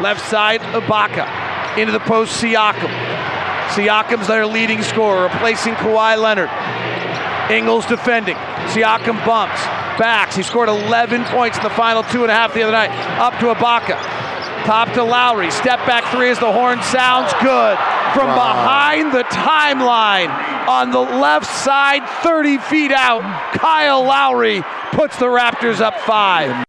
Left side, Ibaka. Into the post, Siakam. Siakam's their leading scorer, replacing Kawhi Leonard. Ingles defending. Siakam bumps, backs. He scored 11 points in the final two and a half the other night. Up to Ibaka. Top to Lowry. Step back three as the horn sounds good. From behind the timeline on the left side, 30 feet out, Kyle Lowry puts the Raptors up five.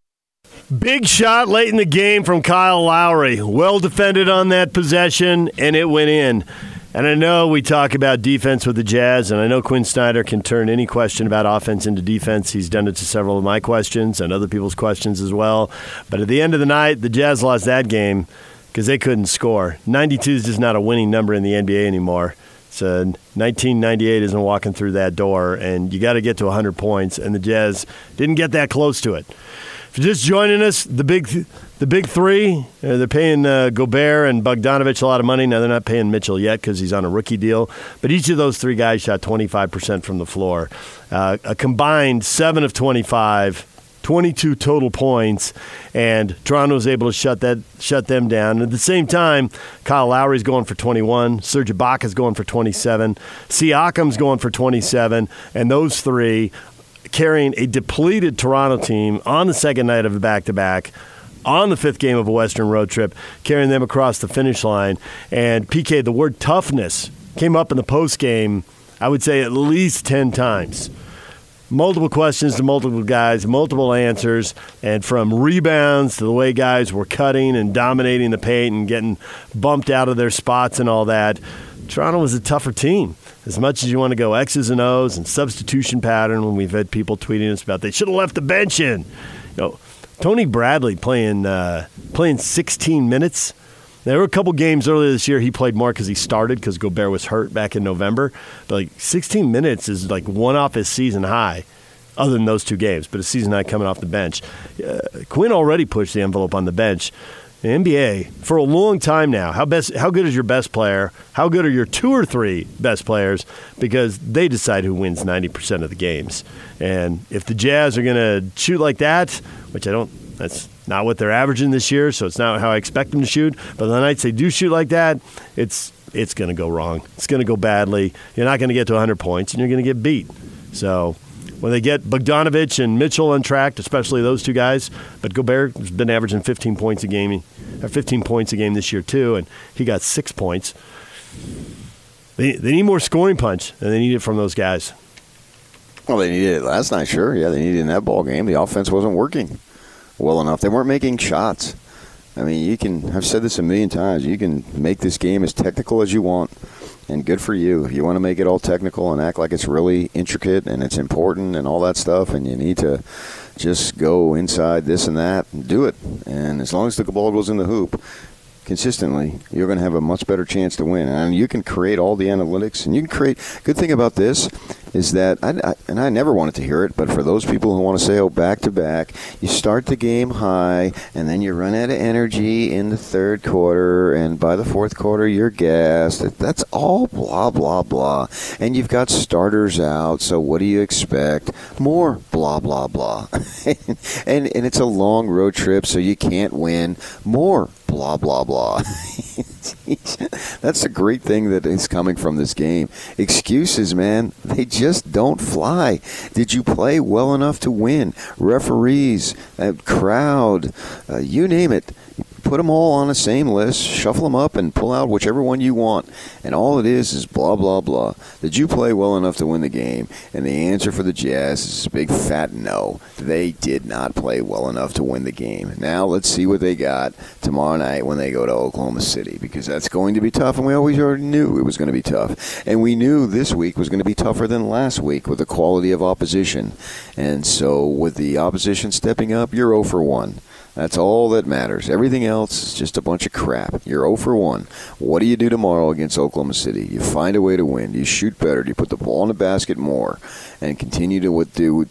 Big shot late in the game from Kyle Lowry. Well defended on that possession, and it went in. And I know we talk about defense with the Jazz, and I know Quinn Snyder can turn any question about offense into defense. He's done it to several of my questions and other people's questions as well. But at the end of the night, the Jazz lost that game because they couldn't score. 92 is just not a winning number in the NBA anymore. So 1998 isn't walking through that door, and you got to get to 100 points, and the Jazz didn't get that close to it. If you're just joining us, the big the big three, uh, they're paying uh, Gobert and Bogdanovich a lot of money. Now they're not paying Mitchell yet because he's on a rookie deal. But each of those three guys shot 25% from the floor. Uh, a combined 7 of 25. 22 total points, and Toronto was able to shut that shut them down. At the same time, Kyle Lowry's going for 21, Serge Ibaka's going for 27, Siakam's going for 27, and those three carrying a depleted Toronto team on the second night of a back to back on the fifth game of a Western road trip, carrying them across the finish line. And PK, the word toughness came up in the post game, I would say at least 10 times. Multiple questions to multiple guys, multiple answers, and from rebounds to the way guys were cutting and dominating the paint and getting bumped out of their spots and all that. Toronto was a tougher team as much as you want to go X's and O's and substitution pattern when we've had people tweeting us about they should have left the bench in. You know, Tony Bradley playing uh, playing 16 minutes. There were a couple games earlier this year he played more because he started because Gobert was hurt back in November. But like 16 minutes is like one off his season high, other than those two games. But a season high coming off the bench. Uh, Quinn already pushed the envelope on the bench. The NBA for a long time now. How best? How good is your best player? How good are your two or three best players? Because they decide who wins ninety percent of the games. And if the Jazz are going to shoot like that, which I don't, that's not what they're averaging this year. So it's not how I expect them to shoot. But the nights they do shoot like that, it's it's going to go wrong. It's going to go badly. You're not going to get to 100 points, and you're going to get beat. So when they get Bogdanovich and Mitchell untracked, especially those two guys. But Gobert has been averaging 15 points a game, or uh, 15 points a game this year too, and he got six points. They, they need more scoring punch, and they need it from those guys. Well, they needed it last night, sure. Yeah, they needed it in that ball game. The offense wasn't working well enough. They weren't making shots. I mean, you can. I've said this a million times. You can make this game as technical as you want and good for you. If you want to make it all technical and act like it's really intricate and it's important and all that stuff, and you need to just go inside this and that, and do it. And as long as the ball goes in the hoop consistently, you're going to have a much better chance to win. And you can create all the analytics, and you can create. Good thing about this is that, I, I, and I never wanted to hear it, but for those people who want to say, oh, back to back, you start the game high, and then you run out of energy in the third quarter, and by the fourth quarter, you're gassed. That's all blah, blah, blah. And you've got starters out, so what do you expect? More blah, blah, blah. and, and it's a long road trip, so you can't win. More blah, blah, blah. That's the great thing that is coming from this game. Excuses, man, they just don't fly. Did you play well enough to win? Referees, uh, crowd, uh, you name it put them all on the same list, shuffle them up, and pull out whichever one you want. And all it is is blah, blah, blah. Did you play well enough to win the game? And the answer for the Jazz is a big fat no. They did not play well enough to win the game. Now let's see what they got tomorrow night when they go to Oklahoma City because that's going to be tough, and we always already knew it was going to be tough. And we knew this week was going to be tougher than last week with the quality of opposition. And so with the opposition stepping up, you're 0 for 1. That's all that matters. Everything else is just a bunch of crap. You're 0 for 1. What do you do tomorrow against Oklahoma City? You find a way to win. You shoot better. You put the ball in the basket more and continue to do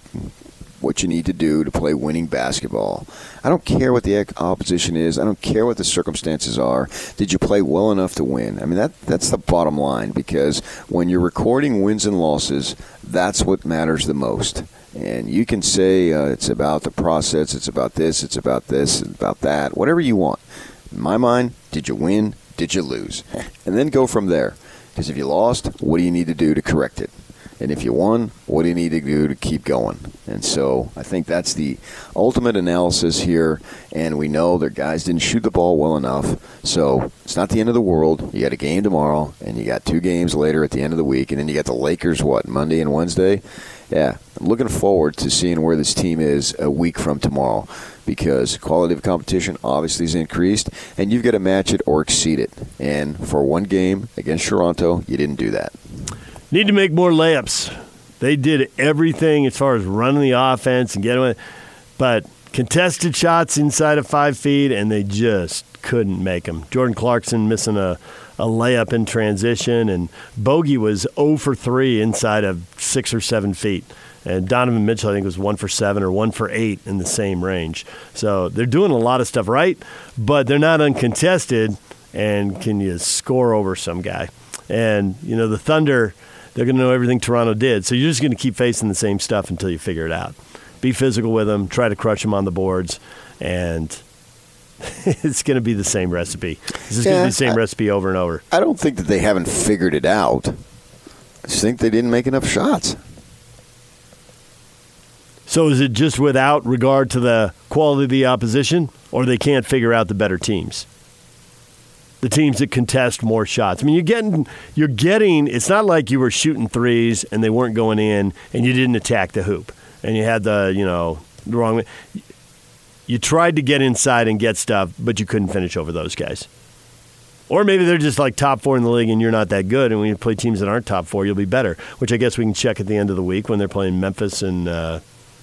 what you need to do to play winning basketball. I don't care what the opposition is. I don't care what the circumstances are. Did you play well enough to win? I mean that that's the bottom line because when you're recording wins and losses, that's what matters the most. And you can say uh, it's about the process, it's about this, it's about this, it's about that, whatever you want. In my mind, did you win? Did you lose? And then go from there. Because if you lost, what do you need to do to correct it? And if you won, what do you need to do to keep going? And so I think that's the ultimate analysis here. And we know that guys didn't shoot the ball well enough. So it's not the end of the world. You got a game tomorrow, and you got two games later at the end of the week. And then you got the Lakers, what, Monday and Wednesday? Yeah, I'm looking forward to seeing where this team is a week from tomorrow because quality of competition obviously is increased, and you've got to match it or exceed it. And for one game against Toronto, you didn't do that. Need to make more layups. They did everything as far as running the offense and getting, it, but contested shots inside of five feet, and they just couldn't make them. Jordan Clarkson missing a, a layup in transition, and Bogey was 0 for 3 inside of six or seven feet. And Donovan Mitchell, I think, was one for seven or one for eight in the same range. So they're doing a lot of stuff right, but they're not uncontested. And can you score over some guy? And, you know, the Thunder they're going to know everything Toronto did. So you're just going to keep facing the same stuff until you figure it out. Be physical with them, try to crush them on the boards, and it's going to be the same recipe. This is yeah, going to be the same I, recipe over and over. I don't think that they haven't figured it out. I just think they didn't make enough shots. So is it just without regard to the quality of the opposition, or they can't figure out the better teams? the teams that contest more shots. I mean, you're getting you're getting. It's not like you were shooting threes and they weren't going in, and you didn't attack the hoop, and you had the you know the wrong. You tried to get inside and get stuff, but you couldn't finish over those guys. Or maybe they're just like top four in the league and you're not that good. And when you play teams that aren't top four, you'll be better, which I guess we can check at the end of the week when they're playing Memphis and uh,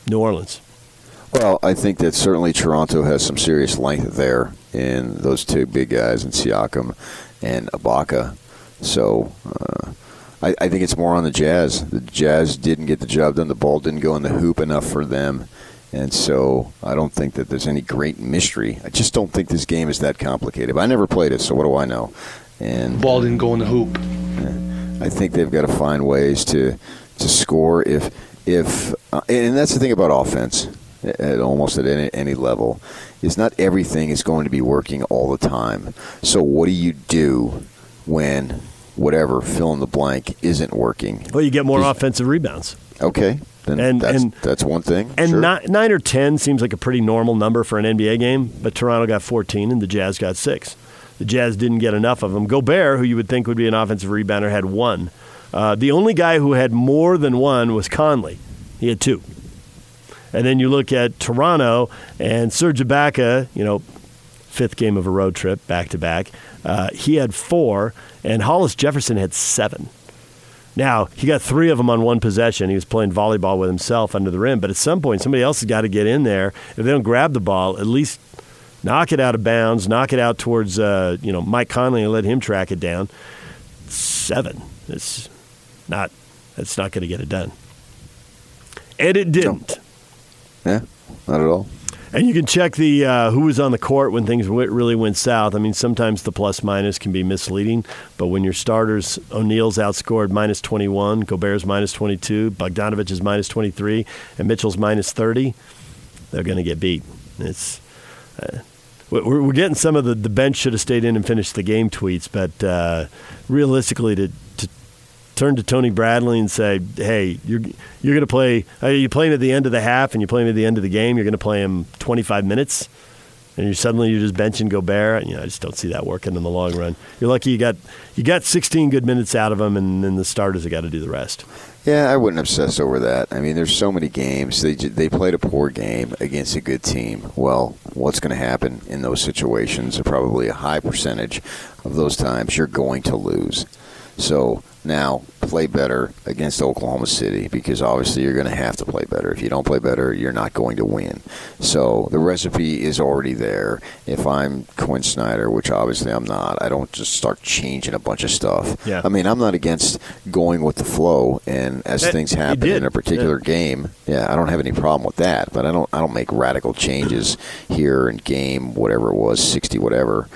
New Orleans. Well, I think that certainly Toronto has some serious length there in those two big guys in Siakam and Ibaka. So uh, I, I, think it's more on the Jazz. The Jazz didn't get the job done. The ball didn't go in the hoop enough for them. And so I don't think that there's any great mystery. I just don't think this game is that complicated. I never played it, so what do I know? And ball didn't go in the hoop. I think they've got to find ways to to score if if uh, and that's the thing about offense at almost at any, any level is not everything is going to be working all the time. So what do you do when whatever fill in the blank isn't working? Well, you get more offensive rebounds. Okay. Then and, that's, and, that's one thing. And sure. nine, nine or ten seems like a pretty normal number for an NBA game, but Toronto got 14 and the Jazz got six. The Jazz didn't get enough of them. Gobert, who you would think would be an offensive rebounder, had one. Uh, the only guy who had more than one was Conley. He had two. And then you look at Toronto and Serge Ibaka, you know, fifth game of a road trip back to back. Uh, he had four, and Hollis Jefferson had seven. Now, he got three of them on one possession. He was playing volleyball with himself under the rim, but at some point, somebody else has got to get in there. If they don't grab the ball, at least knock it out of bounds, knock it out towards, uh, you know, Mike Conley and let him track it down. Seven. It's not, It's not going to get it done. And it didn't. Yeah, not at all. And you can check the uh, who was on the court when things really went south. I mean, sometimes the plus minus can be misleading, but when your starters, O'Neale's outscored minus 21, Gobert's minus 22, Bogdanovich is minus 23, and Mitchell's minus 30, they're going to get beat. It's. Uh, we're, we're getting some of the, the bench should have stayed in and finished the game tweets, but uh, realistically, to turn to Tony Bradley and say, "Hey, you're you're going to play. Are you playing at the end of the half and you're playing at the end of the game? You're going to play him 25 minutes." And you suddenly you're just benching Gobert. And, you know, I just don't see that working in the long run. You're lucky you got you got 16 good minutes out of him, and then the starters have got to do the rest. Yeah, I wouldn't obsess over that. I mean, there's so many games. They they played a poor game against a good team. Well, what's going to happen in those situations? Probably a high percentage of those times you're going to lose. So now play better against Oklahoma City because obviously you're going to have to play better. If you don't play better, you're not going to win. So the recipe is already there. If I'm Quinn Snyder, which obviously I'm not, I don't just start changing a bunch of stuff. Yeah. I mean, I'm not against going with the flow and as that, things happen in a particular yeah. game, yeah, I don't have any problem with that, but I don't I don't make radical changes here in game whatever it was, 60 whatever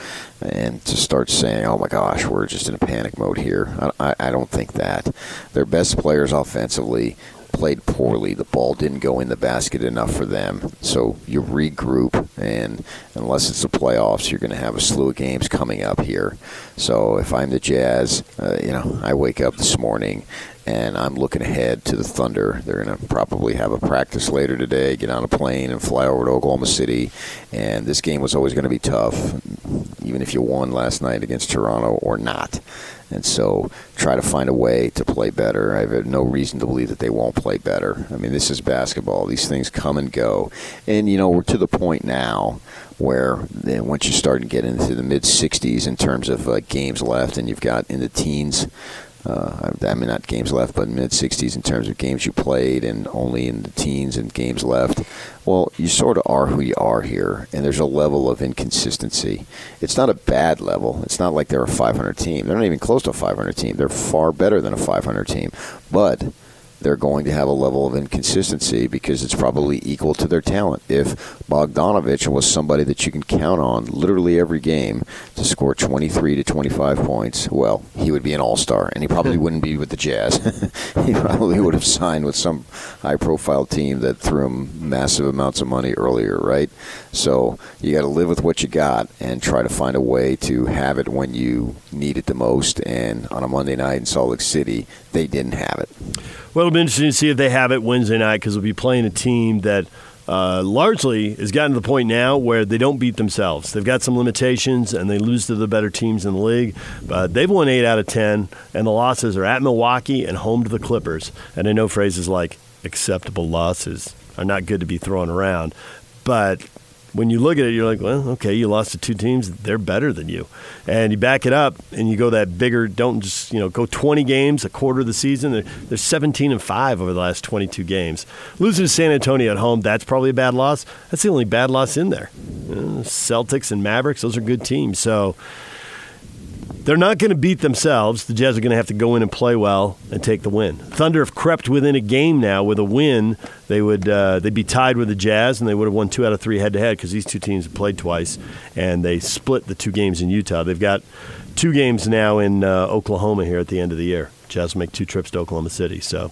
and to start saying, "Oh my gosh, we're just in a panic mode here," I, I, don't think that. Their best players offensively played poorly. The ball didn't go in the basket enough for them. So you regroup, and unless it's the playoffs, you're going to have a slew of games coming up here. So if I'm the Jazz, uh, you know, I wake up this morning and I'm looking ahead to the Thunder. They're going to probably have a practice later today, get on a plane and fly over to Oklahoma City. And this game was always going to be tough, even if you won last night against Toronto or not. And so try to find a way to play better. I have no reason to believe that they won't play better. I mean, this is basketball. These things come and go. And, you know, we're to the point now where then once you start to get into the mid 60s in terms of uh, games left and you've got in the teens uh, I mean, not games left, but mid 60s in terms of games you played and only in the teens and games left. Well, you sort of are who you are here, and there's a level of inconsistency. It's not a bad level. It's not like they're a 500 team. They're not even close to a 500 team. They're far better than a 500 team. But they're going to have a level of inconsistency because it's probably equal to their talent. If Bogdanovich was somebody that you can count on literally every game to score 23 to 25 points, well, he would be an all star, and he probably wouldn't be with the Jazz. he probably would have signed with some high profile team that threw him massive amounts of money earlier, right? So you got to live with what you got and try to find a way to have it when you need it the most. And on a Monday night in Salt Lake City, they didn't have it. Well, it'll be interesting to see if they have it Wednesday night because they'll be playing a team that uh, largely has gotten to the point now where they don't beat themselves. They've got some limitations and they lose to the better teams in the league. But they've won eight out of ten, and the losses are at Milwaukee and home to the Clippers. And I know phrases like acceptable losses are not good to be thrown around, but when you look at it, you're like, well, okay, you lost to two teams, they're better than you. And you back it up and you go that bigger, don't just, you know, go 20 games, a quarter of the season. They're, they're 17 and 5 over the last 22 games. Losing to San Antonio at home, that's probably a bad loss. That's the only bad loss in there. Know, Celtics and Mavericks, those are good teams. So they're not going to beat themselves. The Jazz are going to have to go in and play well and take the win. Thunder have crept within a game now with a win. They would uh, they'd be tied with the Jazz, and they would have won two out of three head to head because these two teams have played twice, and they split the two games in Utah. They've got two games now in uh, Oklahoma here at the end of the year. Jazz make two trips to Oklahoma City, so.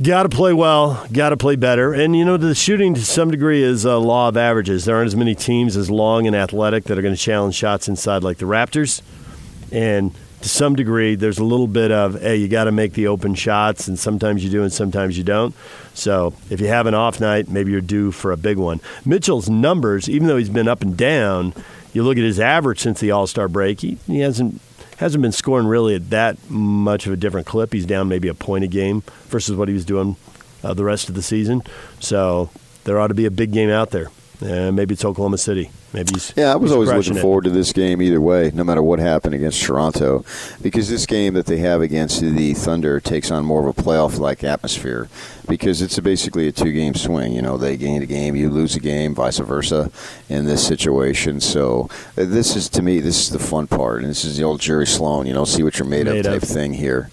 Got to play well, got to play better. And, you know, the shooting to some degree is a law of averages. There aren't as many teams as long and athletic that are going to challenge shots inside like the Raptors. And to some degree, there's a little bit of, hey, you got to make the open shots, and sometimes you do and sometimes you don't. So if you have an off night, maybe you're due for a big one. Mitchell's numbers, even though he's been up and down, you look at his average since the All Star break, he, he hasn't hasn't been scoring really at that much of a different clip. He's down maybe a point a game versus what he was doing uh, the rest of the season. So there ought to be a big game out there. And maybe it's Oklahoma City. Maybe he's yeah. I was always looking it. forward to this game either way, no matter what happened against Toronto, because this game that they have against the Thunder takes on more of a playoff-like atmosphere, because it's a basically a two-game swing. You know, they gain a game, you lose a game, vice versa, in this situation. So uh, this is to me, this is the fun part, and this is the old Jerry Sloan. You know, see what you're made, Made of of. type thing here.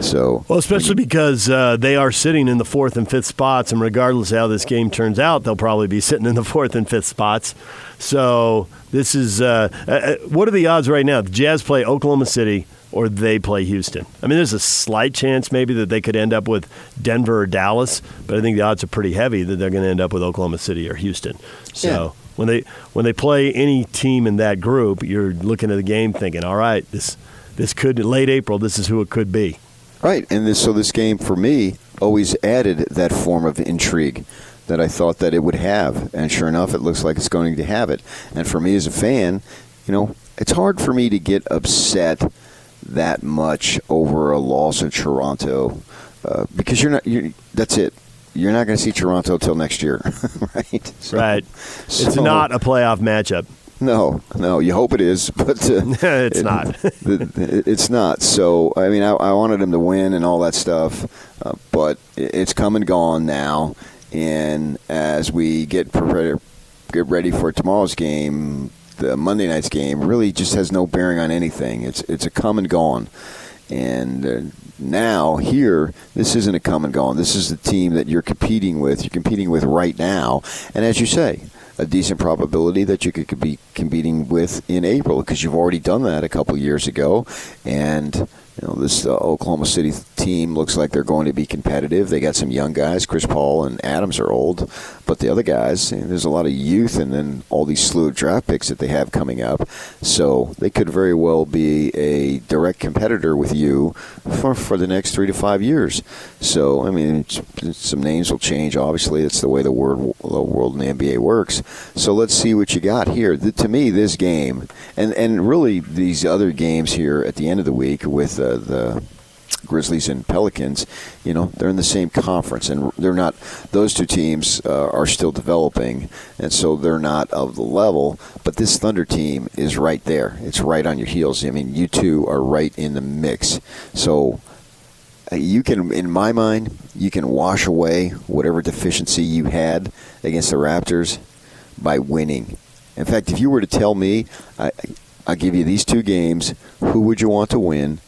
So Well, especially because uh, they are sitting in the fourth and fifth spots, and regardless of how this game turns out, they'll probably be sitting in the fourth and fifth spots. So this is uh, uh, what are the odds right now? The Jazz play Oklahoma City or they play Houston. I mean, there's a slight chance maybe that they could end up with Denver or Dallas, but I think the odds are pretty heavy that they're going to end up with Oklahoma City or Houston. So. Yeah. When they when they play any team in that group, you're looking at the game thinking, "All right, this this could late April. This is who it could be." Right, and this, so this game for me always added that form of intrigue that I thought that it would have, and sure enough, it looks like it's going to have it. And for me as a fan, you know, it's hard for me to get upset that much over a loss in Toronto uh, because you're not. You're, that's it. You're not going to see Toronto till next year, right? So- Right. It's so- not a playoff matchup. No, no. You hope it is, but uh, It's it- not. the- it's not. So I mean, I, I wanted him to win and all that stuff, uh, but it- it's come and gone now. And as we get prepared, get ready for tomorrow's game, the Monday night's game really just has no bearing on anything. It's it's a come and gone. And uh, now here, this isn't a come and gone. This is the team that you're competing with. You're competing with right now. And as you say, a decent probability that you could be competing with in April because you've already done that a couple years ago, and you know, this uh, Oklahoma City team looks like they're going to be competitive. They got some young guys. Chris Paul and Adams are old, but the other guys, you know, there's a lot of youth, and then all these slew of draft picks that they have coming up. So they could very well be a direct competitor with you for for the next three to five years. So I mean, it's, it's, some names will change. Obviously, it's the way the world the world in the NBA works. So let's see what you got here. The, to me, this game and and really these other games here at the end of the week with uh, the Grizzlies and Pelicans, you know, they're in the same conference, and they're not. Those two teams uh, are still developing, and so they're not of the level. But this Thunder team is right there. It's right on your heels. I mean, you two are right in the mix. So uh, you can, in my mind, you can wash away whatever deficiency you had against the Raptors by winning. In fact, if you were to tell me, I, I'll give you these two games. Who would you want to win?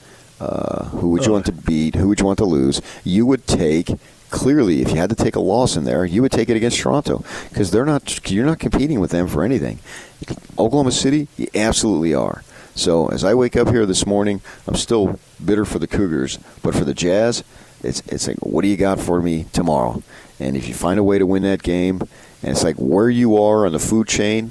Uh, who would you want to beat? Who would you want to lose? You would take clearly if you had to take a loss in there, you would take it against Toronto because they're not. You're not competing with them for anything. Oklahoma City, you absolutely are. So as I wake up here this morning, I'm still bitter for the Cougars, but for the Jazz, it's it's like, what do you got for me tomorrow? And if you find a way to win that game, and it's like where you are on the food chain,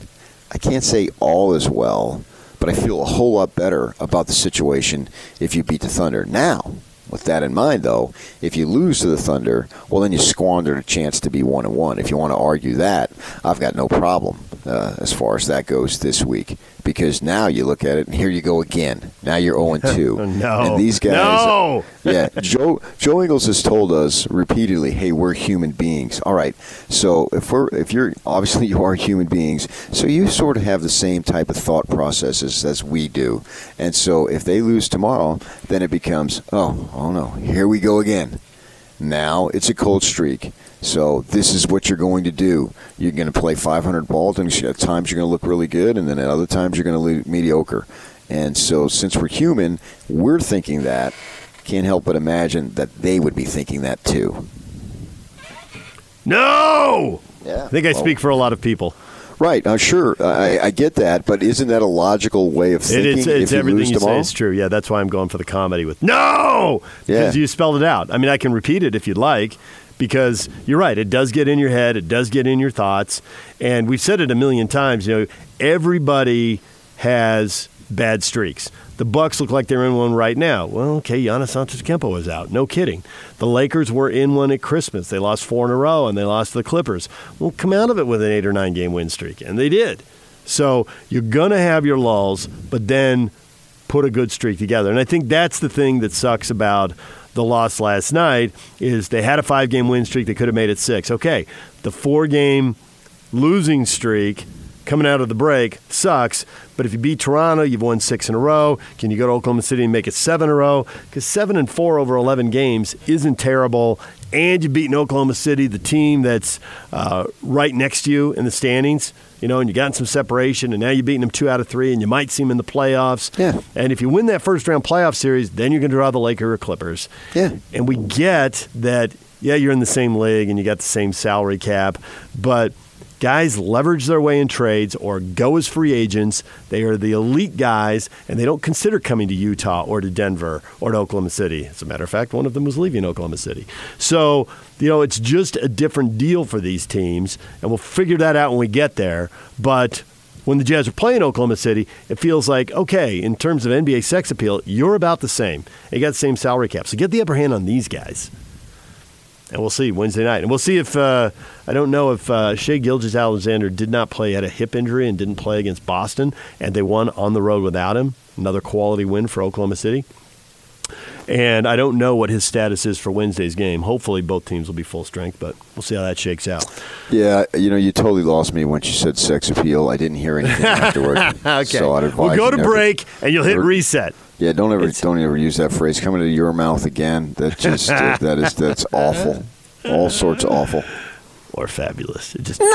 I can't say all is well, but I feel a whole lot better about the situation if you beat the Thunder. Now, with that in mind, though, if you lose to the Thunder, well, then you squandered a chance to be one and one. If you want to argue that, I've got no problem uh, as far as that goes this week because now you look at it and here you go again. Now you're 0 2. no. And these guys. No. yeah. Joe Joe Ingles has told us repeatedly, hey, we're human beings. All right. So if we're if you're obviously you are human beings, so you sort of have the same type of thought processes as we do. And so if they lose tomorrow, then it becomes, oh, oh no, here we go again. Now it's a cold streak. So this is what you're going to do. You're going to play 500 balls, and at times you're going to look really good, and then at other times you're going to look mediocre. And so, since we're human, we're thinking that. Can't help but imagine that they would be thinking that too. No. Yeah. I think I well, speak for a lot of people. Right. Uh, sure. I, I, get that, but isn't that a logical way of thinking? It is, it's if you everything lose you say is true. Yeah, that's why I'm going for the comedy with no, because Yeah. you spelled it out. I mean, I can repeat it if you'd like, because you're right. It does get in your head. It does get in your thoughts, and we've said it a million times. You know, everybody has bad streaks. The Bucks look like they're in one right now. Well, okay, Giannis Antetokounmpo is out. No kidding. The Lakers were in one at Christmas. They lost four in a row, and they lost to the Clippers. Well, come out of it with an eight or nine game win streak, and they did. So you're gonna have your lulls, but then put a good streak together. And I think that's the thing that sucks about the loss last night is they had a five game win streak. They could have made it six. Okay, the four game losing streak coming out of the break sucks. But if you beat Toronto, you've won six in a row. Can you go to Oklahoma City and make it seven in a row? Because seven and four over 11 games isn't terrible. And you've beaten Oklahoma City, the team that's uh, right next to you in the standings. You know, and you gotten some separation, and now you're beating them two out of three, and you might see them in the playoffs. Yeah. And if you win that first round playoff series, then you're going to draw the Laker or Clippers. Yeah. And we get that, yeah, you're in the same league and you got the same salary cap, but guys leverage their way in trades or go as free agents. They are the elite guys, and they don't consider coming to Utah or to Denver or to Oklahoma City. As a matter of fact, one of them was leaving Oklahoma City. So, you know, it's just a different deal for these teams, and we'll figure that out when we get there. But when the Jazz are playing Oklahoma City, it feels like, okay, in terms of NBA sex appeal, you're about the same. You got the same salary cap. So get the upper hand on these guys. And we'll see Wednesday night. And we'll see if, uh, I don't know if uh, Shai Gilgeous-Alexander did not play, had a hip injury and didn't play against Boston, and they won on the road without him. Another quality win for Oklahoma City. And I don't know what his status is for Wednesday's game. Hopefully, both teams will be full strength, but we'll see how that shakes out. Yeah, you know, you totally lost me when you said sex appeal. I didn't hear anything afterward. Okay. So I'd advise we'll go to never- break, and you'll hit never- reset. Yeah, don't ever It's- don't ever use that phrase. Coming to your mouth again. That just that is that's awful. All sorts of awful. Or fabulous. It just No!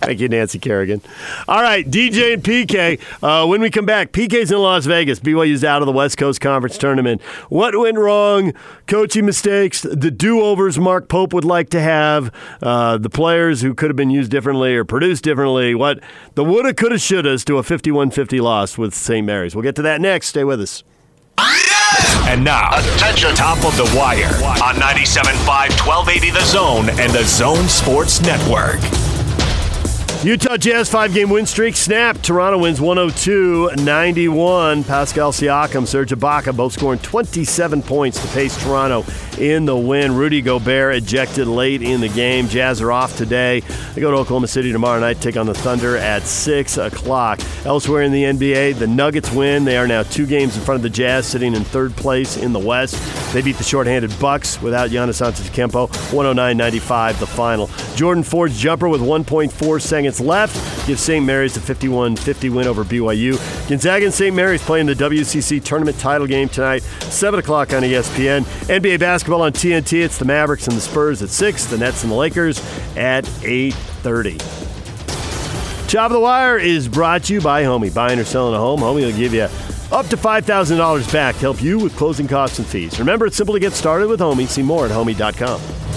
Thank you, Nancy Kerrigan. All right, DJ and PK. Uh, when we come back, PK's in Las Vegas. BYU's out of the West Coast Conference tournament. What went wrong? Coaching mistakes, the do overs Mark Pope would like to have, uh, the players who could have been used differently or produced differently. What the woulda, coulda, shouldas to a 51 50 loss with St. Mary's. We'll get to that next. Stay with us. And now, attention, top of the wire on 97.5, 1280 The Zone and The Zone Sports Network. Utah Jazz five game win streak snapped. Toronto wins 102 91. Pascal Siakam, Serge Ibaka both scoring 27 points to pace Toronto in the win. Rudy Gobert ejected late in the game. Jazz are off today. They go to Oklahoma City tomorrow night, take on the Thunder at 6 o'clock. Elsewhere in the NBA, the Nuggets win. They are now two games in front of the Jazz, sitting in third place in the West. They beat the shorthanded Bucks without Giannis Antetokounmpo, 109-95 the final. Jordan Ford's jumper with 1.4 seconds left gives St. Mary's a 51-50 win over BYU. Gonzaga and St. Mary's playing the WCC tournament title game tonight, 7 o'clock on ESPN. NBA basketball on TNT. It's the Mavericks and the Spurs at 6, the Nets and the Lakers at 8.30. Top of the Wire is brought to you by Homie. Buying or selling a home, Homie will give you up to $5,000 back to help you with closing costs and fees. Remember, it's simple to get started with Homie. See more at homie.com.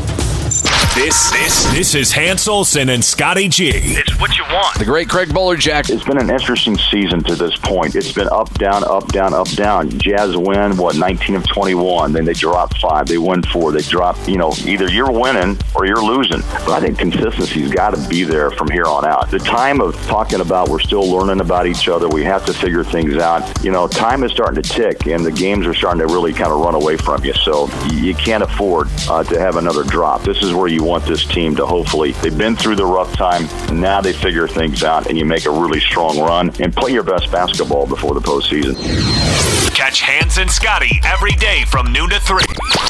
This, this, this is Hans Olsen and Scotty G. It's what you want. The great Craig Bolerjack. It's been an interesting season to this point. It's been up, down, up, down, up, down. Jazz win, what, 19 of 21. Then they drop five. They win four. They drop, you know, either you're winning or you're losing. But I think consistency's got to be there from here on out. The time of talking about we're still learning about each other, we have to figure things out. You know, time is starting to tick, and the games are starting to really kind of run away from you. So you can't afford uh, to have another drop. This is where you want this team to hopefully. They've been through the rough time. Now they figure things out, and you make a really strong run and play your best basketball before the postseason. Catch Hans and Scotty every day from noon to 3.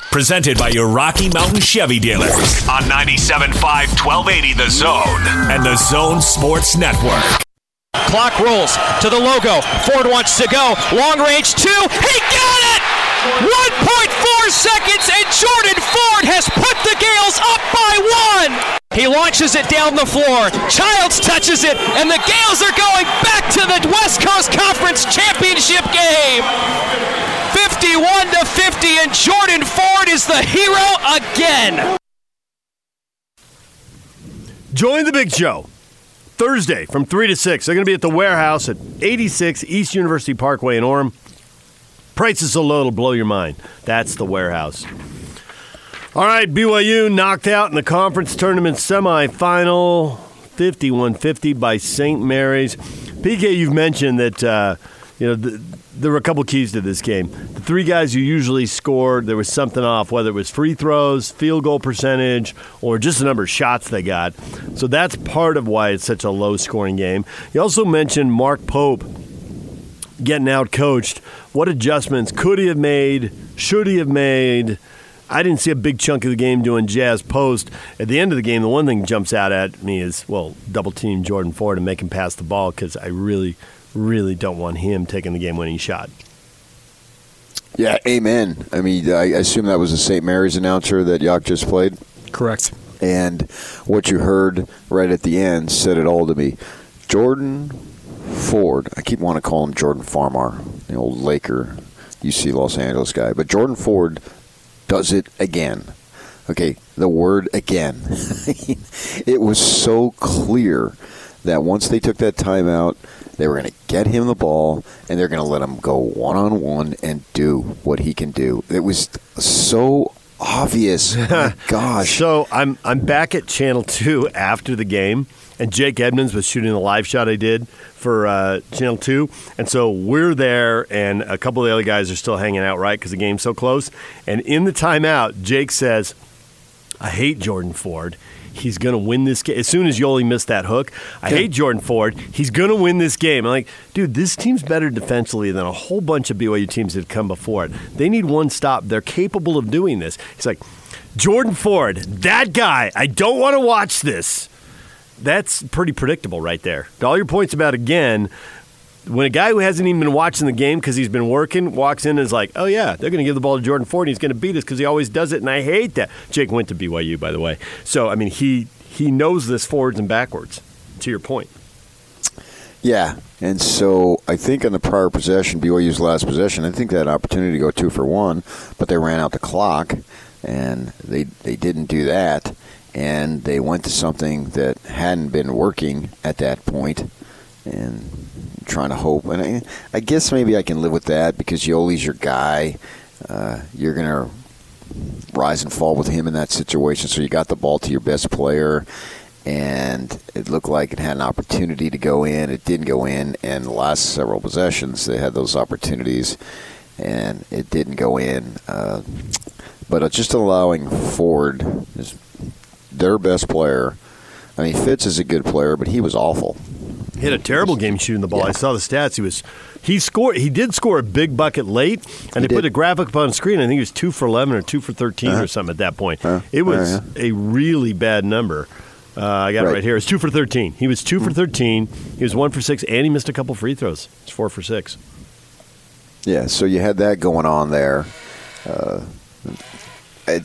Presented by your Rocky Mountain Chevy dealers on 97.5, 1280 The Zone and The Zone Sports Network. Clock rolls to the logo. Ford wants to go. Long range two. He got it! 1.4 seconds, and Jordan Ford has put the Gaels up by one. He launches it down the floor. Childs touches it, and the Gaels are going back to the West Coast Conference Championship game. 51 to 50, and Jordan Ford is the hero again. Join the big show. Thursday from 3 to 6. They're going to be at the warehouse at 86 East University Parkway in Orem. Prices so low it'll blow your mind. That's the warehouse. All right, BYU knocked out in the conference tournament semifinal, 51-50 by St. Mary's. PK, you've mentioned that uh, you know the, there were a couple keys to this game. The three guys who usually scored, there was something off, whether it was free throws, field goal percentage, or just the number of shots they got. So that's part of why it's such a low-scoring game. You also mentioned Mark Pope getting out coached. What adjustments could he have made? Should he have made? I didn't see a big chunk of the game doing jazz post. At the end of the game, the one thing jumps out at me is, well, double team Jordan Ford and make him pass the ball because I really, really don't want him taking the game winning shot. Yeah, amen. I mean, I assume that was the St. Mary's announcer that Yak just played. Correct. And what you heard right at the end said it all to me. Jordan Ford, I keep wanting to call him Jordan Farmar, old Laker, UC Los Angeles guy, but Jordan Ford does it again. Okay, the word again. it was so clear that once they took that timeout, they were going to get him the ball and they're going to let him go one on one and do what he can do. It was so obvious. My gosh. So I'm I'm back at Channel Two after the game, and Jake Edmonds was shooting the live shot I did for uh, Channel Two, and so we're there, and a couple of the other guys are still hanging out, right? Because the game's so close. And in the timeout, Jake says, "I hate Jordan Ford." He's going to win this game. As soon as Yoeli missed that hook, I hate Jordan Ford. He's going to win this game. I'm like, dude, this team's better defensively than a whole bunch of BYU teams that have come before it. They need one stop. They're capable of doing this. He's like, Jordan Ford, that guy. I don't want to watch this. That's pretty predictable right there. All your points about again. When a guy who hasn't even been watching the game because he's been working walks in and is like, oh, yeah, they're going to give the ball to Jordan Ford and he's going to beat us because he always does it, and I hate that. Jake went to BYU, by the way. So, I mean, he he knows this forwards and backwards. To your point. Yeah, and so I think on the prior possession, BYU's last possession, I think they had an opportunity to go two for one, but they ran out the clock, and they they didn't do that, and they went to something that hadn't been working at that point, and trying to hope. And I, I guess maybe I can live with that because Yoeli's your guy. Uh, you're gonna rise and fall with him in that situation. So you got the ball to your best player, and it looked like it had an opportunity to go in. It didn't go in, and the last several possessions they had those opportunities, and it didn't go in. Uh, but just allowing Ford, their best player. I mean, Fitts is a good player, but he was awful. He had a terrible game shooting the ball. Yeah. I saw the stats. He was he scored. He did score a big bucket late, and He they put did. a graphic up on the screen. I think he was two for eleven or two for 13 Uh-huh. or something at that point. Uh, it was uh, a really bad number. Uh, I got it Right. Hmm. right here. It's two for thirteen. He was two for thirteen. He was one for six, and he missed a couple free throws. It's four for six. Yeah, so you had that going on there. Uh, it,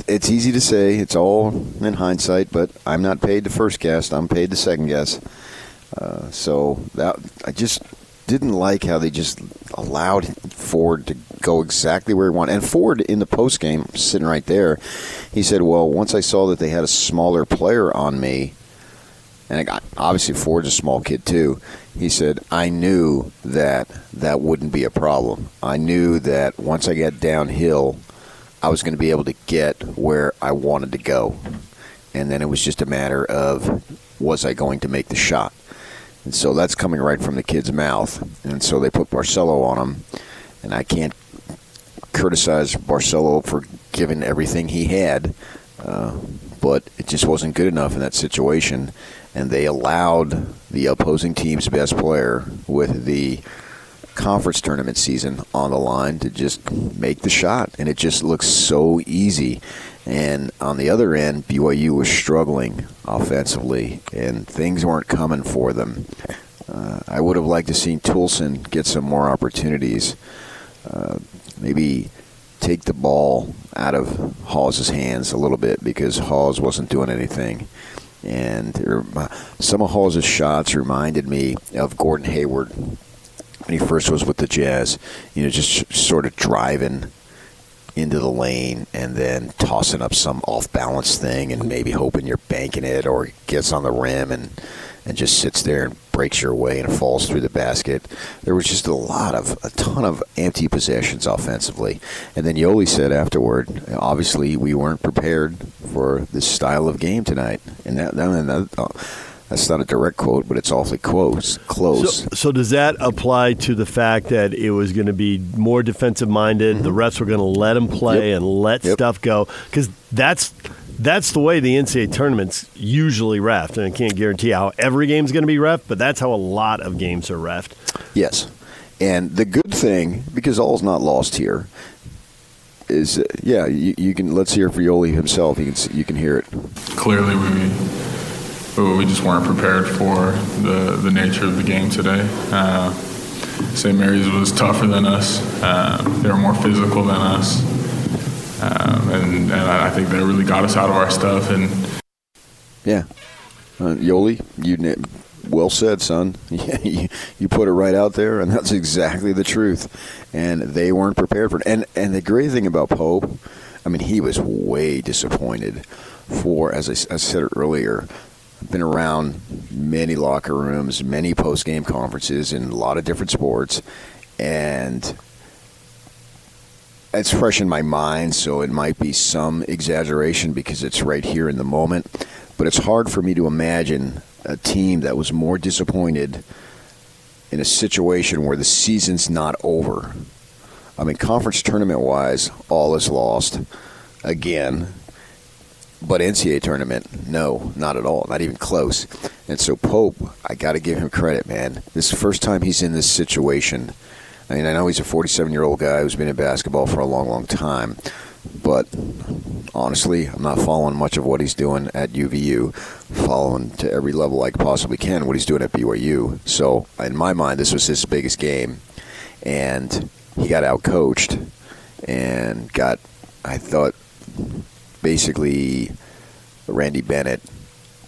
it's easy to say. It's all in hindsight, but I'm not paid the first guess. I'm paid the second guess. Uh, so that I just didn't like how they just allowed Ford to go exactly where he wanted. And Ford in the post game, sitting right there, he said, "Well, once I saw that they had a smaller player on me." and I got, obviously Ford's a small kid too. He said, "I knew that that wouldn't be a problem. I knew that once I got downhill, I was going to be able to get where I wanted to go, and then it was just a matter of was I going to make the shot." And so that's coming right from the kid's mouth. And so they put Barcelo on him, and I can't criticize Barcelo for giving everything he had, uh, but it just wasn't good enough in that situation. And they allowed the opposing team's best player with the conference tournament season on the line to just make the shot. And it just looks so easy. And on the other end, BYU was struggling offensively, and things weren't coming for them. Uh, I would have liked to seen Toolson get some more opportunities. Uh, maybe take the ball out of Haws' hands a little bit because Haws wasn't doing anything. And some of Haws' shots reminded me of Gordon Hayward when he first was with the Jazz. You know, just sort of driving into the lane and then tossing up some off balance thing and maybe hoping you're banking it or gets on the rim and and just sits there and breaks your way and falls through the basket. There was just a lot of a ton of empty possessions offensively. And then Yoeli said afterward, obviously we weren't prepared for this style of game tonight. And that, that, that's not a direct quote, but it's awfully close. Close. So, so does that apply to the fact that it was going to be more defensive minded? The refs were going to let him play Mm-hmm. Yep. and let Yep. stuff go because that's that's the way the NCAA tournaments usually ref. And I can't guarantee how every game's going to be ref, but that's how a lot of games are refed. Yes. And the good thing, because all's not lost here, is uh, yeah, you, you can let's hear for himself. You can you can hear it. clearly we we just weren't prepared for the, the nature of the game today. Uh, St. Mary's was tougher than us. Uh, they were more physical than us, um, and, and I I think they really got us out of our stuff. And Yeah, uh, Yoeli, you well said, son. You, you put it right out there, and that's exactly the truth. And they weren't prepared for it. And and the great thing about Pope, I mean, he was way disappointed. For as I said earlier, been around many locker rooms, many post game conferences in a lot of different sports, and it's fresh in my mind, so it might be some exaggeration because it's right here in the moment. But it's hard for me to imagine a team that was more disappointed in a situation where the season's not over. I mean, conference tournament wise, all is lost again. But NCAA tournament, no, not at all, not even close. And so Pope, I got to give him credit, man. This is the first time he's in this situation. I mean, I know he's a 47 year old guy who's been in basketball for a long, long time, but honestly, I'm not following much of what he's doing at UVU, following to every level I possibly can what he's doing at BYU. So, in my mind, this was his biggest game, and he got out coached and got, I thought, basically Randy Bennett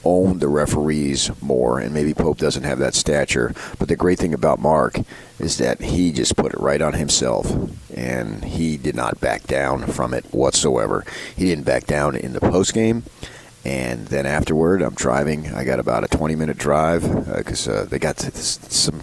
own the referees more, and maybe Pope doesn't have that stature. But the great thing about Mark is that he just put it right on himself, and he did not back down from it whatsoever. He didn't back down in the post game. And then afterward, I'm driving. I got about a 20 minute drive because uh, uh, they got this, some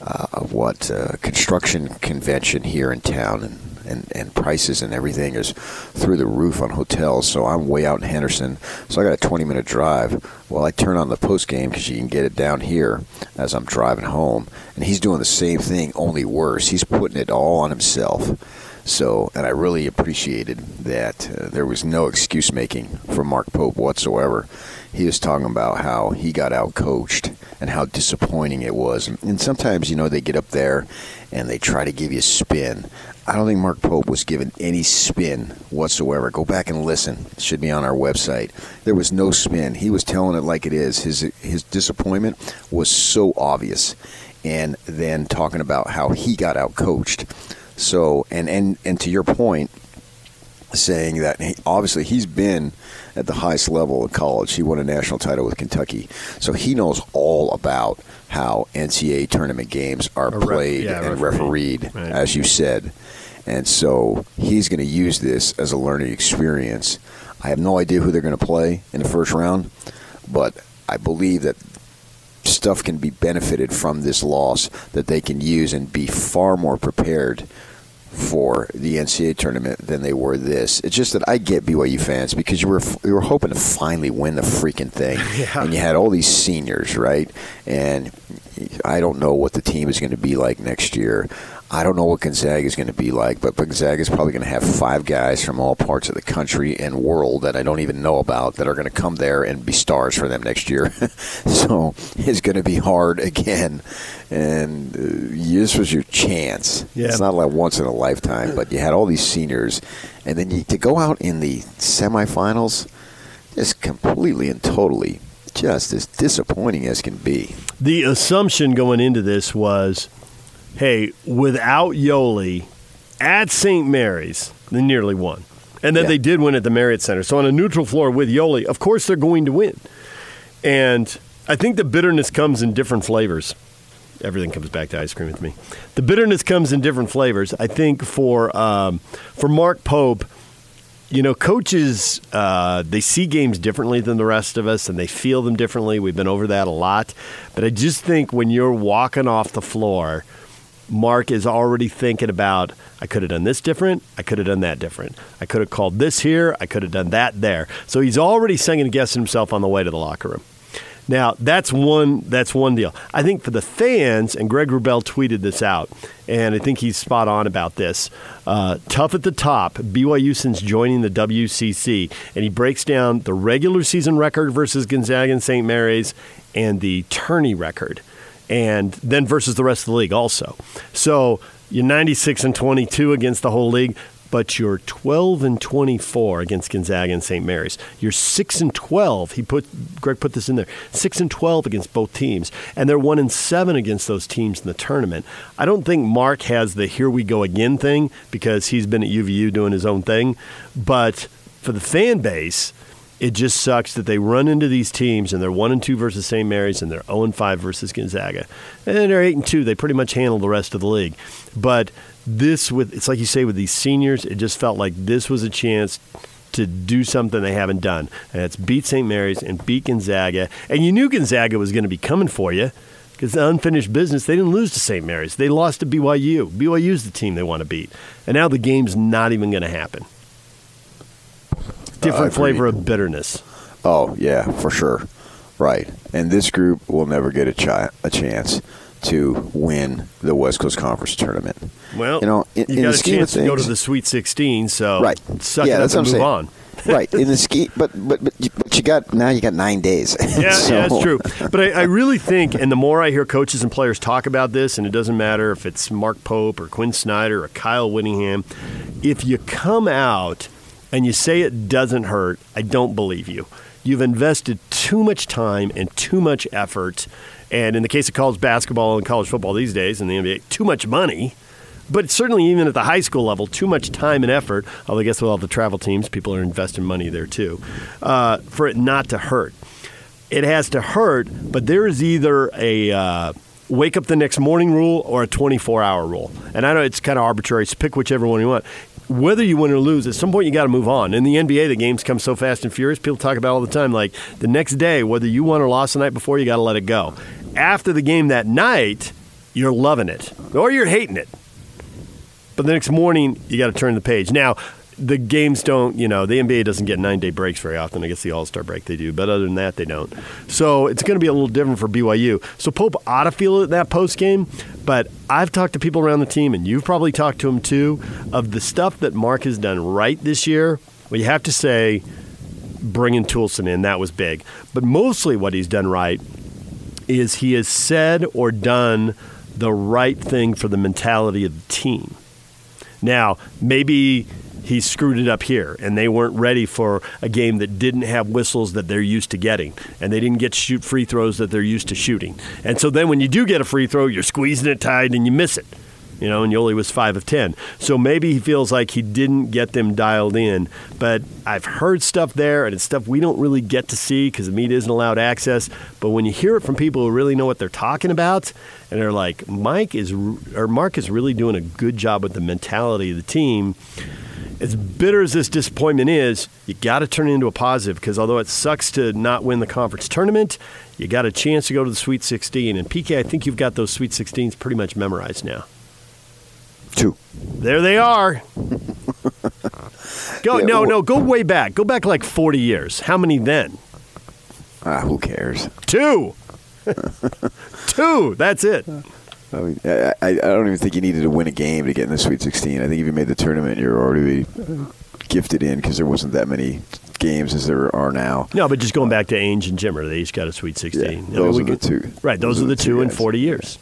uh, what uh, construction convention here in town, and and, and prices and everything is through the roof on hotels. So I'm way out in Henderson. So I got a 20 minute drive. Well, I turn on the post game because you can get it down here as I'm driving home. And he's doing the same thing, only worse. He's putting it all on himself. So, and I really appreciated that uh, there was no excuse making from Mark Pope whatsoever. He was talking about how he got out coached and how disappointing it was. And sometimes, you know, they get up there and they try to give you a spin. I don't think Mark Pope was given any spin whatsoever. Go back and listen. It should be on our website. There was no spin. He was telling it like it is. His his disappointment was so obvious. And then talking about how he got out coached. So and and and to your point, saying that he, obviously he's been at the highest level of college. He won a national title with Kentucky, so he knows all about how NCAA tournament games are played yeah, and refereed, right. as you said. And so he's going to use this as a learning experience. I have no idea who they're going to play in the first round, but I believe that stuff can be benefited from this loss that they can use and be far more prepared for the NCAA tournament than they were this. It's just that I get BYU fans because you were you were hoping to finally win the freaking thing, yeah. and you had all these seniors, right? And I don't know what the team is going to be like next year. I don't know what Gonzaga is going to be like, but Gonzaga is probably going to have five guys from all parts of the country and world that I don't even know about that are going to come there and be stars for them next year. so it's going to be hard again. And uh, this was your chance. Yeah. It's not like once in a lifetime, but you had all these seniors. And then you, to go out in the semifinals, just completely and totally just as disappointing as can be. The assumption going into this was – hey, without Yoeli at St. Mary's, they nearly won. And then yeah. they did win at the Marriott Center. So on a neutral floor with Yoeli, of course they're going to win. And I think the bitterness comes in different flavors. Everything comes back to ice cream with me. The bitterness comes in different flavors. I think for um, for Mark Pope, you know, coaches uh, they see games differently than the rest of us, and they feel them differently. We've been over that a lot, but I just think when you're walking off the floor Mark is already thinking about, I could have done this different. I could have done that different. I could have called this here. I could have done that there. So he's already second guessing himself on the way to the locker room. Now that's one that's one deal. I think for the fans, and Greg Wrubell tweeted this out, and I think he's spot on about this. Uh, tough at the top, BYU since joining the WCC, and he breaks down the regular season record versus Gonzaga and St. Mary's, and the tourney record and then versus the rest of the league also. So you're 96 and 22 against the whole league, but you're 12 and 24 against Gonzaga and St. Mary's. You're 6 and 12. He put Greg put this in there. 6 and 12 against both teams, and they're 1 and 7 against those teams in the tournament. I don't think Mark has the here we go again thing because he's been at UVU doing his own thing, but for the fan base, it just sucks that they run into these teams and they're one and two versus St. Mary's and they're zero and five versus Gonzaga, and they're eight and two. They pretty much handle the rest of the league. But this, with it's like you say with these seniors, it just felt like this was a chance to do something they haven't done, and it's beat St. Mary's and beat Gonzaga. And you knew Gonzaga was going to be coming for you because the unfinished business, they didn't lose to St. Mary's. They lost to BYU. BYU's the team they want to beat. And now the game's not even going to happen different uh, flavor of bitterness. Oh yeah, for sure. Right, and this group will never get a, chi- a chance to win the West Coast Conference tournament. Well, you know, in, you in got a chance things, to go to the Sweet 16, so right, suck yeah, that's what I'm saying. on. right in the ski, but, but but but you got now you got nine days. Yeah, so. yeah, that's true. But I, I, really think, and the more I hear coaches and players talk about this, and it doesn't matter if it's Mark Pope or Quinn Snyder or Kyle Whittingham, if you come out and you say it doesn't hurt, I don't believe you. You've invested too much time and too much effort, and in the case of college basketball and college football these days, and the NBA, too much money. But certainly, even at the high school level, too much time and effort. Although I guess with all the travel teams, people are investing money there too, uh, for it not to hurt. it has to hurt, but there is either a uh, wake up the next morning rule or a 24 hour rule. And I know it's kind of arbitrary, so pick whichever one you want. Whether you win or lose, at some point you got to move on. In the NBA, the games come so fast and furious. People talk about all the time. Like the next day, whether you won or lost the night before, you got to let it go. After the game that night, you're loving it or you're hating it. But the next morning, you got to turn the page. Now, the games don't, you know, the NBA doesn't get nine day breaks very often. I guess the All Star break they do, but other than that, they don't. So it's going to be a little different for BYU. So Pope ought to feel it that post game, but I've talked to people around the team, and you've probably talked to them too, of the stuff that Mark has done right this year. Well, you have to say, bringing Toolson in, that was big. But mostly what he's done right is he has said or done the right thing for the mentality of the team. Now, maybe he screwed it up here and they weren't ready for a game that didn't have whistles that they're used to getting and they didn't get to shoot free throws that they're used to shooting. And so then when you do get a free throw, you're squeezing it tight and you miss it. You know, and Yoeli was five of ten. So maybe he feels like he didn't get them dialed in. But I've heard stuff there, and it's stuff we don't really get to see because the media isn't allowed access. But when you hear it from people who really know what they're talking about, and they're like, Mike is or Mark is really doing a good job with the mentality of the team as bitter as this disappointment is, you got to turn it into a positive because although it sucks to not win the conference tournament, you got a chance to go to the Sweet 16. And PK, I think you've got those Sweet 16s pretty much memorized now. Two. There they are. go Yeah, no well- no go way back. Go back like 40 years. How many then? Ah, who cares? Two. Two. That's it. I, mean, I, I I don't even think you needed to win a game to get in the Sweet 16. I think if you made the tournament, you're already gifted in because there wasn't that many games as there are now. No, but just going back to Ainge and Jimmer, they each got a Sweet 16. I mean, those we are the two. Right, those, are the two in 40 years.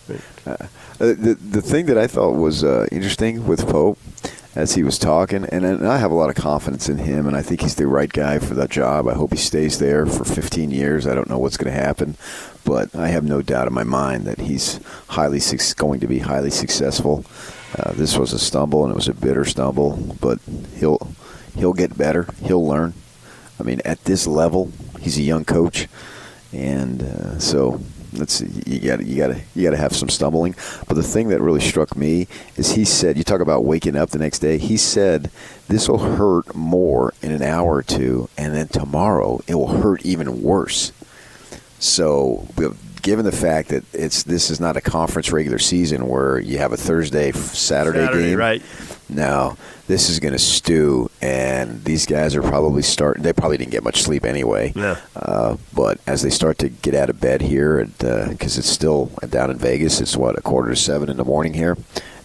Uh, the the thing that I thought was uh, interesting with Pope as he was talking, and, and I have a lot of confidence in him, and I think he's the right guy for that job. I hope he stays there for 15 years. I don't know what's going to happen, but I have no doubt in my mind that he's highly going to be highly successful. Uh, this was a stumble, and it was a bitter stumble, but he'll he'll get better. He'll learn. I mean, at this level, he's a young coach, and uh, so let's you got you got to you got to have some stumbling. But the thing that really struck me is he said, you talk about waking up the next day. He said this will hurt more in an hour or two, and then tomorrow it will hurt even worse. So, given the fact that it's this is not a conference regular season where you have a Thursday, Saturday, Saturday, game, right. no, this is going to stew, and these guys are probably starting. They probably didn't get much sleep anyway. Yeah. Uh, but as they start to get out of bed here, because it's still down in Vegas, it's what a quarter to seven in the morning here,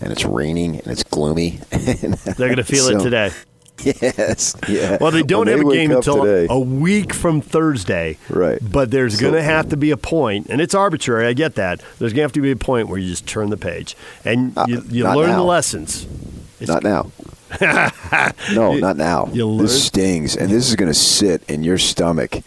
and it's raining and it's gloomy. They're going to feel it today. Yes. Yeah. Well, they don't When have a game until today. a week from Thursday. Right. But there's So- going to have to be a point, and it's arbitrary. I get that. There's going to have to be a point where you just turn the page and Uh, you, you not learn the lessons. It's- Not now. no, not now. This stings, and this is going to sit in your stomach,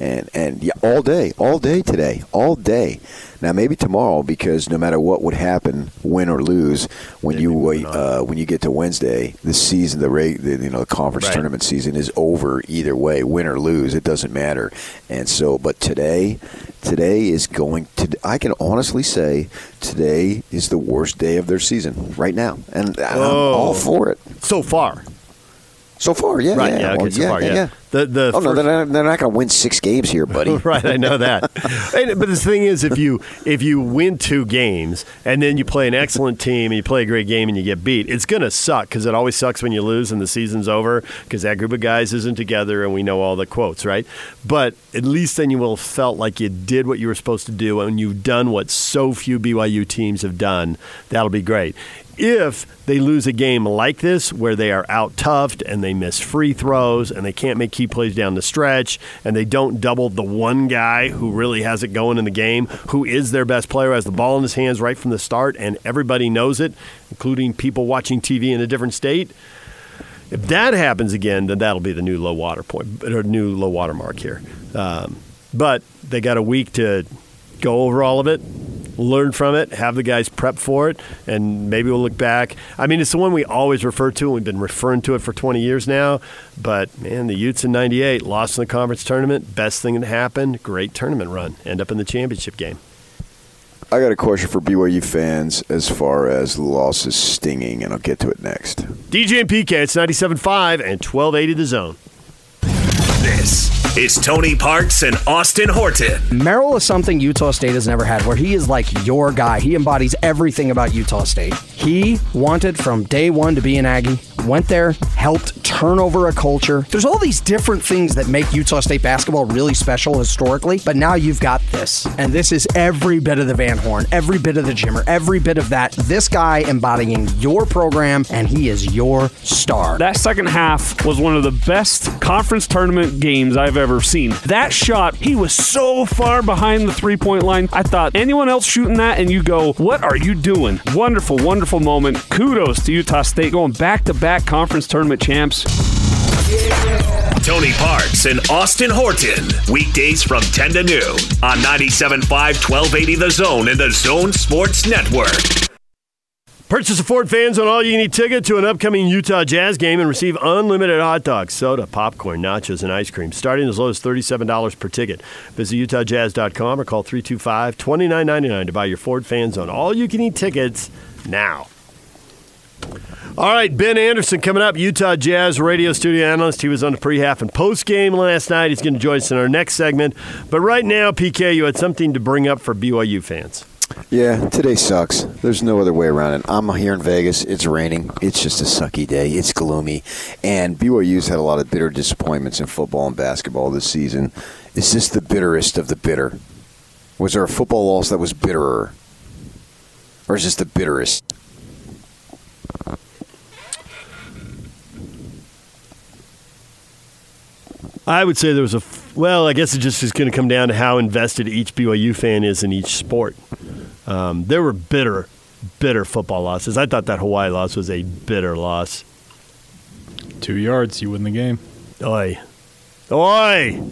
and and yeah, all day, all day today, all day. Now maybe tomorrow, because no matter what would happen, win or lose, when you wait, uh, when you get to Wednesday, the season, the rate, the, you know, the conference Right. tournament season is over either way, win or lose, it doesn't matter. And so, but today, today is going to. I can honestly say today is the worst day of their season right now, and, and I'm Oh. all for it. So far. So far, yeah, Right, yeah, yeah, okay, Well, so far, yeah. yeah. The- the oh no, they're not, they're not going to win six games here, buddy. right, I know that. And- but the thing is, if you if you win two games and then you play an excellent team and you play a great game and you get beat, it's going to suck because it always sucks when you lose and the season's over because that group of guys isn't together and we know all the quotes, right? But at least then you will have felt like you did what you were supposed to do and you've done what so few BYU teams have done. That'll be great. If they lose a game like this, where they are out toughed and they miss free throws and they can't make key plays down the stretch and they don't double the one guy who really has it going in the game, who is their best player, has the ball in his hands right from the start, and everybody knows it, including people watching TV in a different state. If that happens again, then that'll be the new low water point or new low water mark here. Um, but they got a week to go over all of it, learn from it, have the guys prep for it, and maybe we'll look back. I mean, it's the one we always refer to, and we've been referring to it for 20 years now. But man, the Utes in '98 lost in the conference tournament. Best thing that happened. Great tournament run. End up in the championship game. I got a question for BYU fans as far as the losses stinging, and I'll get to it next. DJ and PK, it's 97.5 and 1280 the zone. This is Tony Parks and Austin Horton. Merrill is something Utah State has never had, where he is like your guy. He embodies everything about Utah State. He wanted from day one to be an Aggie, went there, helped turn over a culture. There's all these different things that make Utah State basketball really special historically, but now you've got this. And this is every bit of the Van Horn, every bit of the Jimmer, every bit of that. This guy embodying your program, and he is your star. That second half was one of the best conference tournament games I've ever seen. That shot, he was so far behind the three point line. I thought anyone else shooting that, and you go, What are you doing? Wonderful, wonderful moment. Kudos to Utah State going back to back conference tournament champs. Tony Parks and Austin Horton. Weekdays from 10 to noon on 97.5 1280 The Zone and The Zone Sports Network. Purchase a Ford fans on all you need ticket to an upcoming Utah Jazz game and receive unlimited hot dogs, soda, popcorn, nachos, and ice cream, starting as low as $37 per ticket. Visit UtahJazz.com or call 325 2999 to buy your Ford fans on all you can eat tickets now. All right, Ben Anderson coming up, Utah Jazz radio studio analyst. He was on the pre-half and post-game last night. He's going to join us in our next segment. But right now, PK, you had something to bring up for BYU fans. Yeah, today sucks. There's no other way around it. I'm here in Vegas. It's raining. It's just a sucky day. It's gloomy. And BYU's had a lot of bitter disappointments in football and basketball this season. Is this the bitterest of the bitter? Was there a football loss that was bitterer? Or is this the bitterest? I would say there was a well. I guess it just is going to come down to how invested each BYU fan is in each sport. Um, there were bitter, bitter football losses. I thought that Hawaii loss was a bitter loss. Two yards, you win the game. Oi, oi.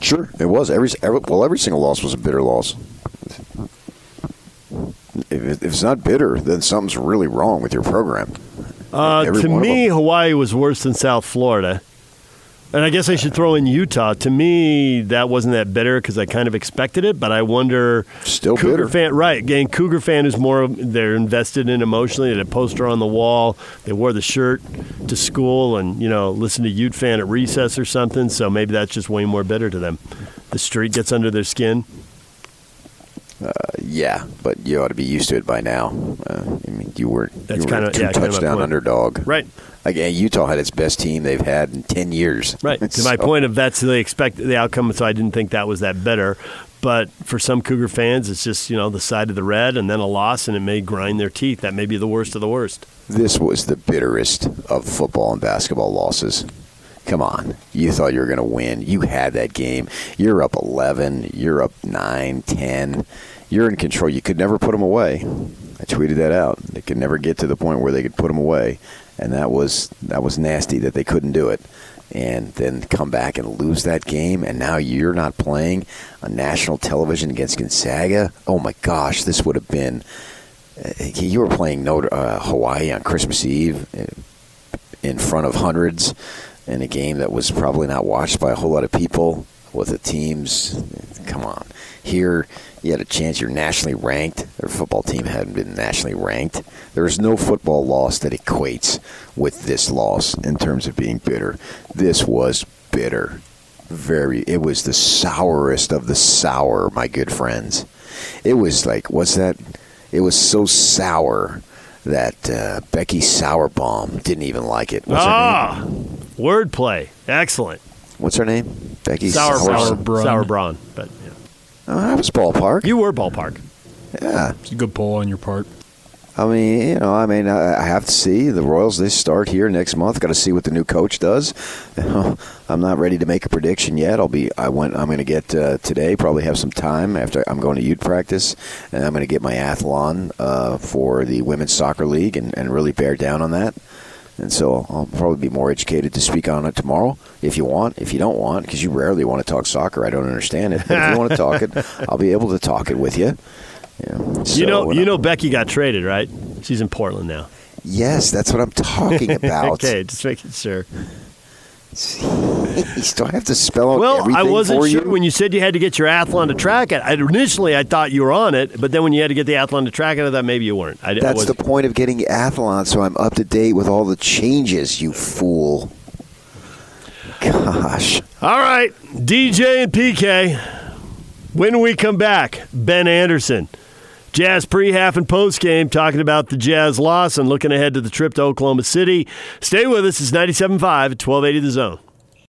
Sure, it was. Every, every well, every single loss was a bitter loss. If, if it's not bitter, then something's really wrong with your program. Uh, to me. Hawaii was worse than South Florida. And I guess I should throw in Utah. To me, that wasn't that bitter because I kind of expected it, but I wonder. Still Cougar bitter. fan, right? Again, Cougar fan is more. They're invested in emotionally. They had a poster on the wall. They wore the shirt to school, and you know, listen to Ute fan at recess or something. So maybe that's just way more bitter to them. The street gets under their skin. Uh, Yeah, but you ought to be used to it by now. Uh, I mean, you were That's you were kinda- a two yeah, touchdown underdog. Right. Again, Utah had its best team they've had in ten years. Right. To my point of that's the expect the outcome, so I didn't think that was that bitter. But for some Cougar fans, it's just you know the side of the red, and then a loss, and it may grind their teeth. That may be the worst of the worst. This was the bitterest of football and basketball losses. Come on. You thought you were going to win. You had that game. You're up 11. You're up 9, 10. You're in control. You could never put them away. I tweeted that out. They could never get to the point where they could put them away. And that was that was nasty that they couldn't do it. And then come back and lose that game, and now you're not playing on national television against Gonzaga. Oh my gosh, this would have been. Uh, you were playing Notre, uh, Hawaii on Christmas Eve uh, in front of hundreds in a game that was probably not watched by a whole lot of people with the teams. Come on. Here, you had a chance. You're nationally ranked. Their football team hadn't been nationally ranked. There is no football loss that equates with this loss in terms of being bitter. This was bitter. Very. It was the sourest of the sour, my good friends. It was like, what's that? It was so sour that uh, Becky Sauerbrunn didn't even like it. What's ah, wordplay, excellent. What's her name? Becky Sour, Sauer- sour, Braun. sour brawn, but yeah. Oh, was ballpark. you were ballpark. yeah. It's a good pull on your part. I mean, you know, I mean, I I have to see the Royals. They start here next month. Got to see what the new coach does. I'm not ready to make a prediction yet. I'll be. I went. I'm going to get uh, today. Probably have some time after I'm going to youth practice, and I'm going to get my athlon uh, for the women's soccer league, and, and really bear down on that. And so I'll probably be more educated to speak on it tomorrow if you want. If you don't want, because you rarely want to talk soccer, I don't understand it. But if you want to talk it, I'll be able to talk it with you. Yeah. you know, So, uh, you know, Becky got traded, right? She's in Portland now. Yes, that's what I'm talking about. okay, just making sure. Jeez, do I have to spell out Well, I wasn't sure you? when you said you had to get your athlon to track it. I, initially, I thought you were on it, but then when you had to get the athlon to track it, I thought maybe you weren't. I, I That's the point of getting Athlon, so I'm up to date with all the changes, you fool. Gosh. All right, DJ and PK. When we come back, Ben Anderson. Jazz pre half and post game talking about the Jazz loss and looking ahead to the trip to Oklahoma City. Stay with us. It's 97.5 at 1280 The Zone.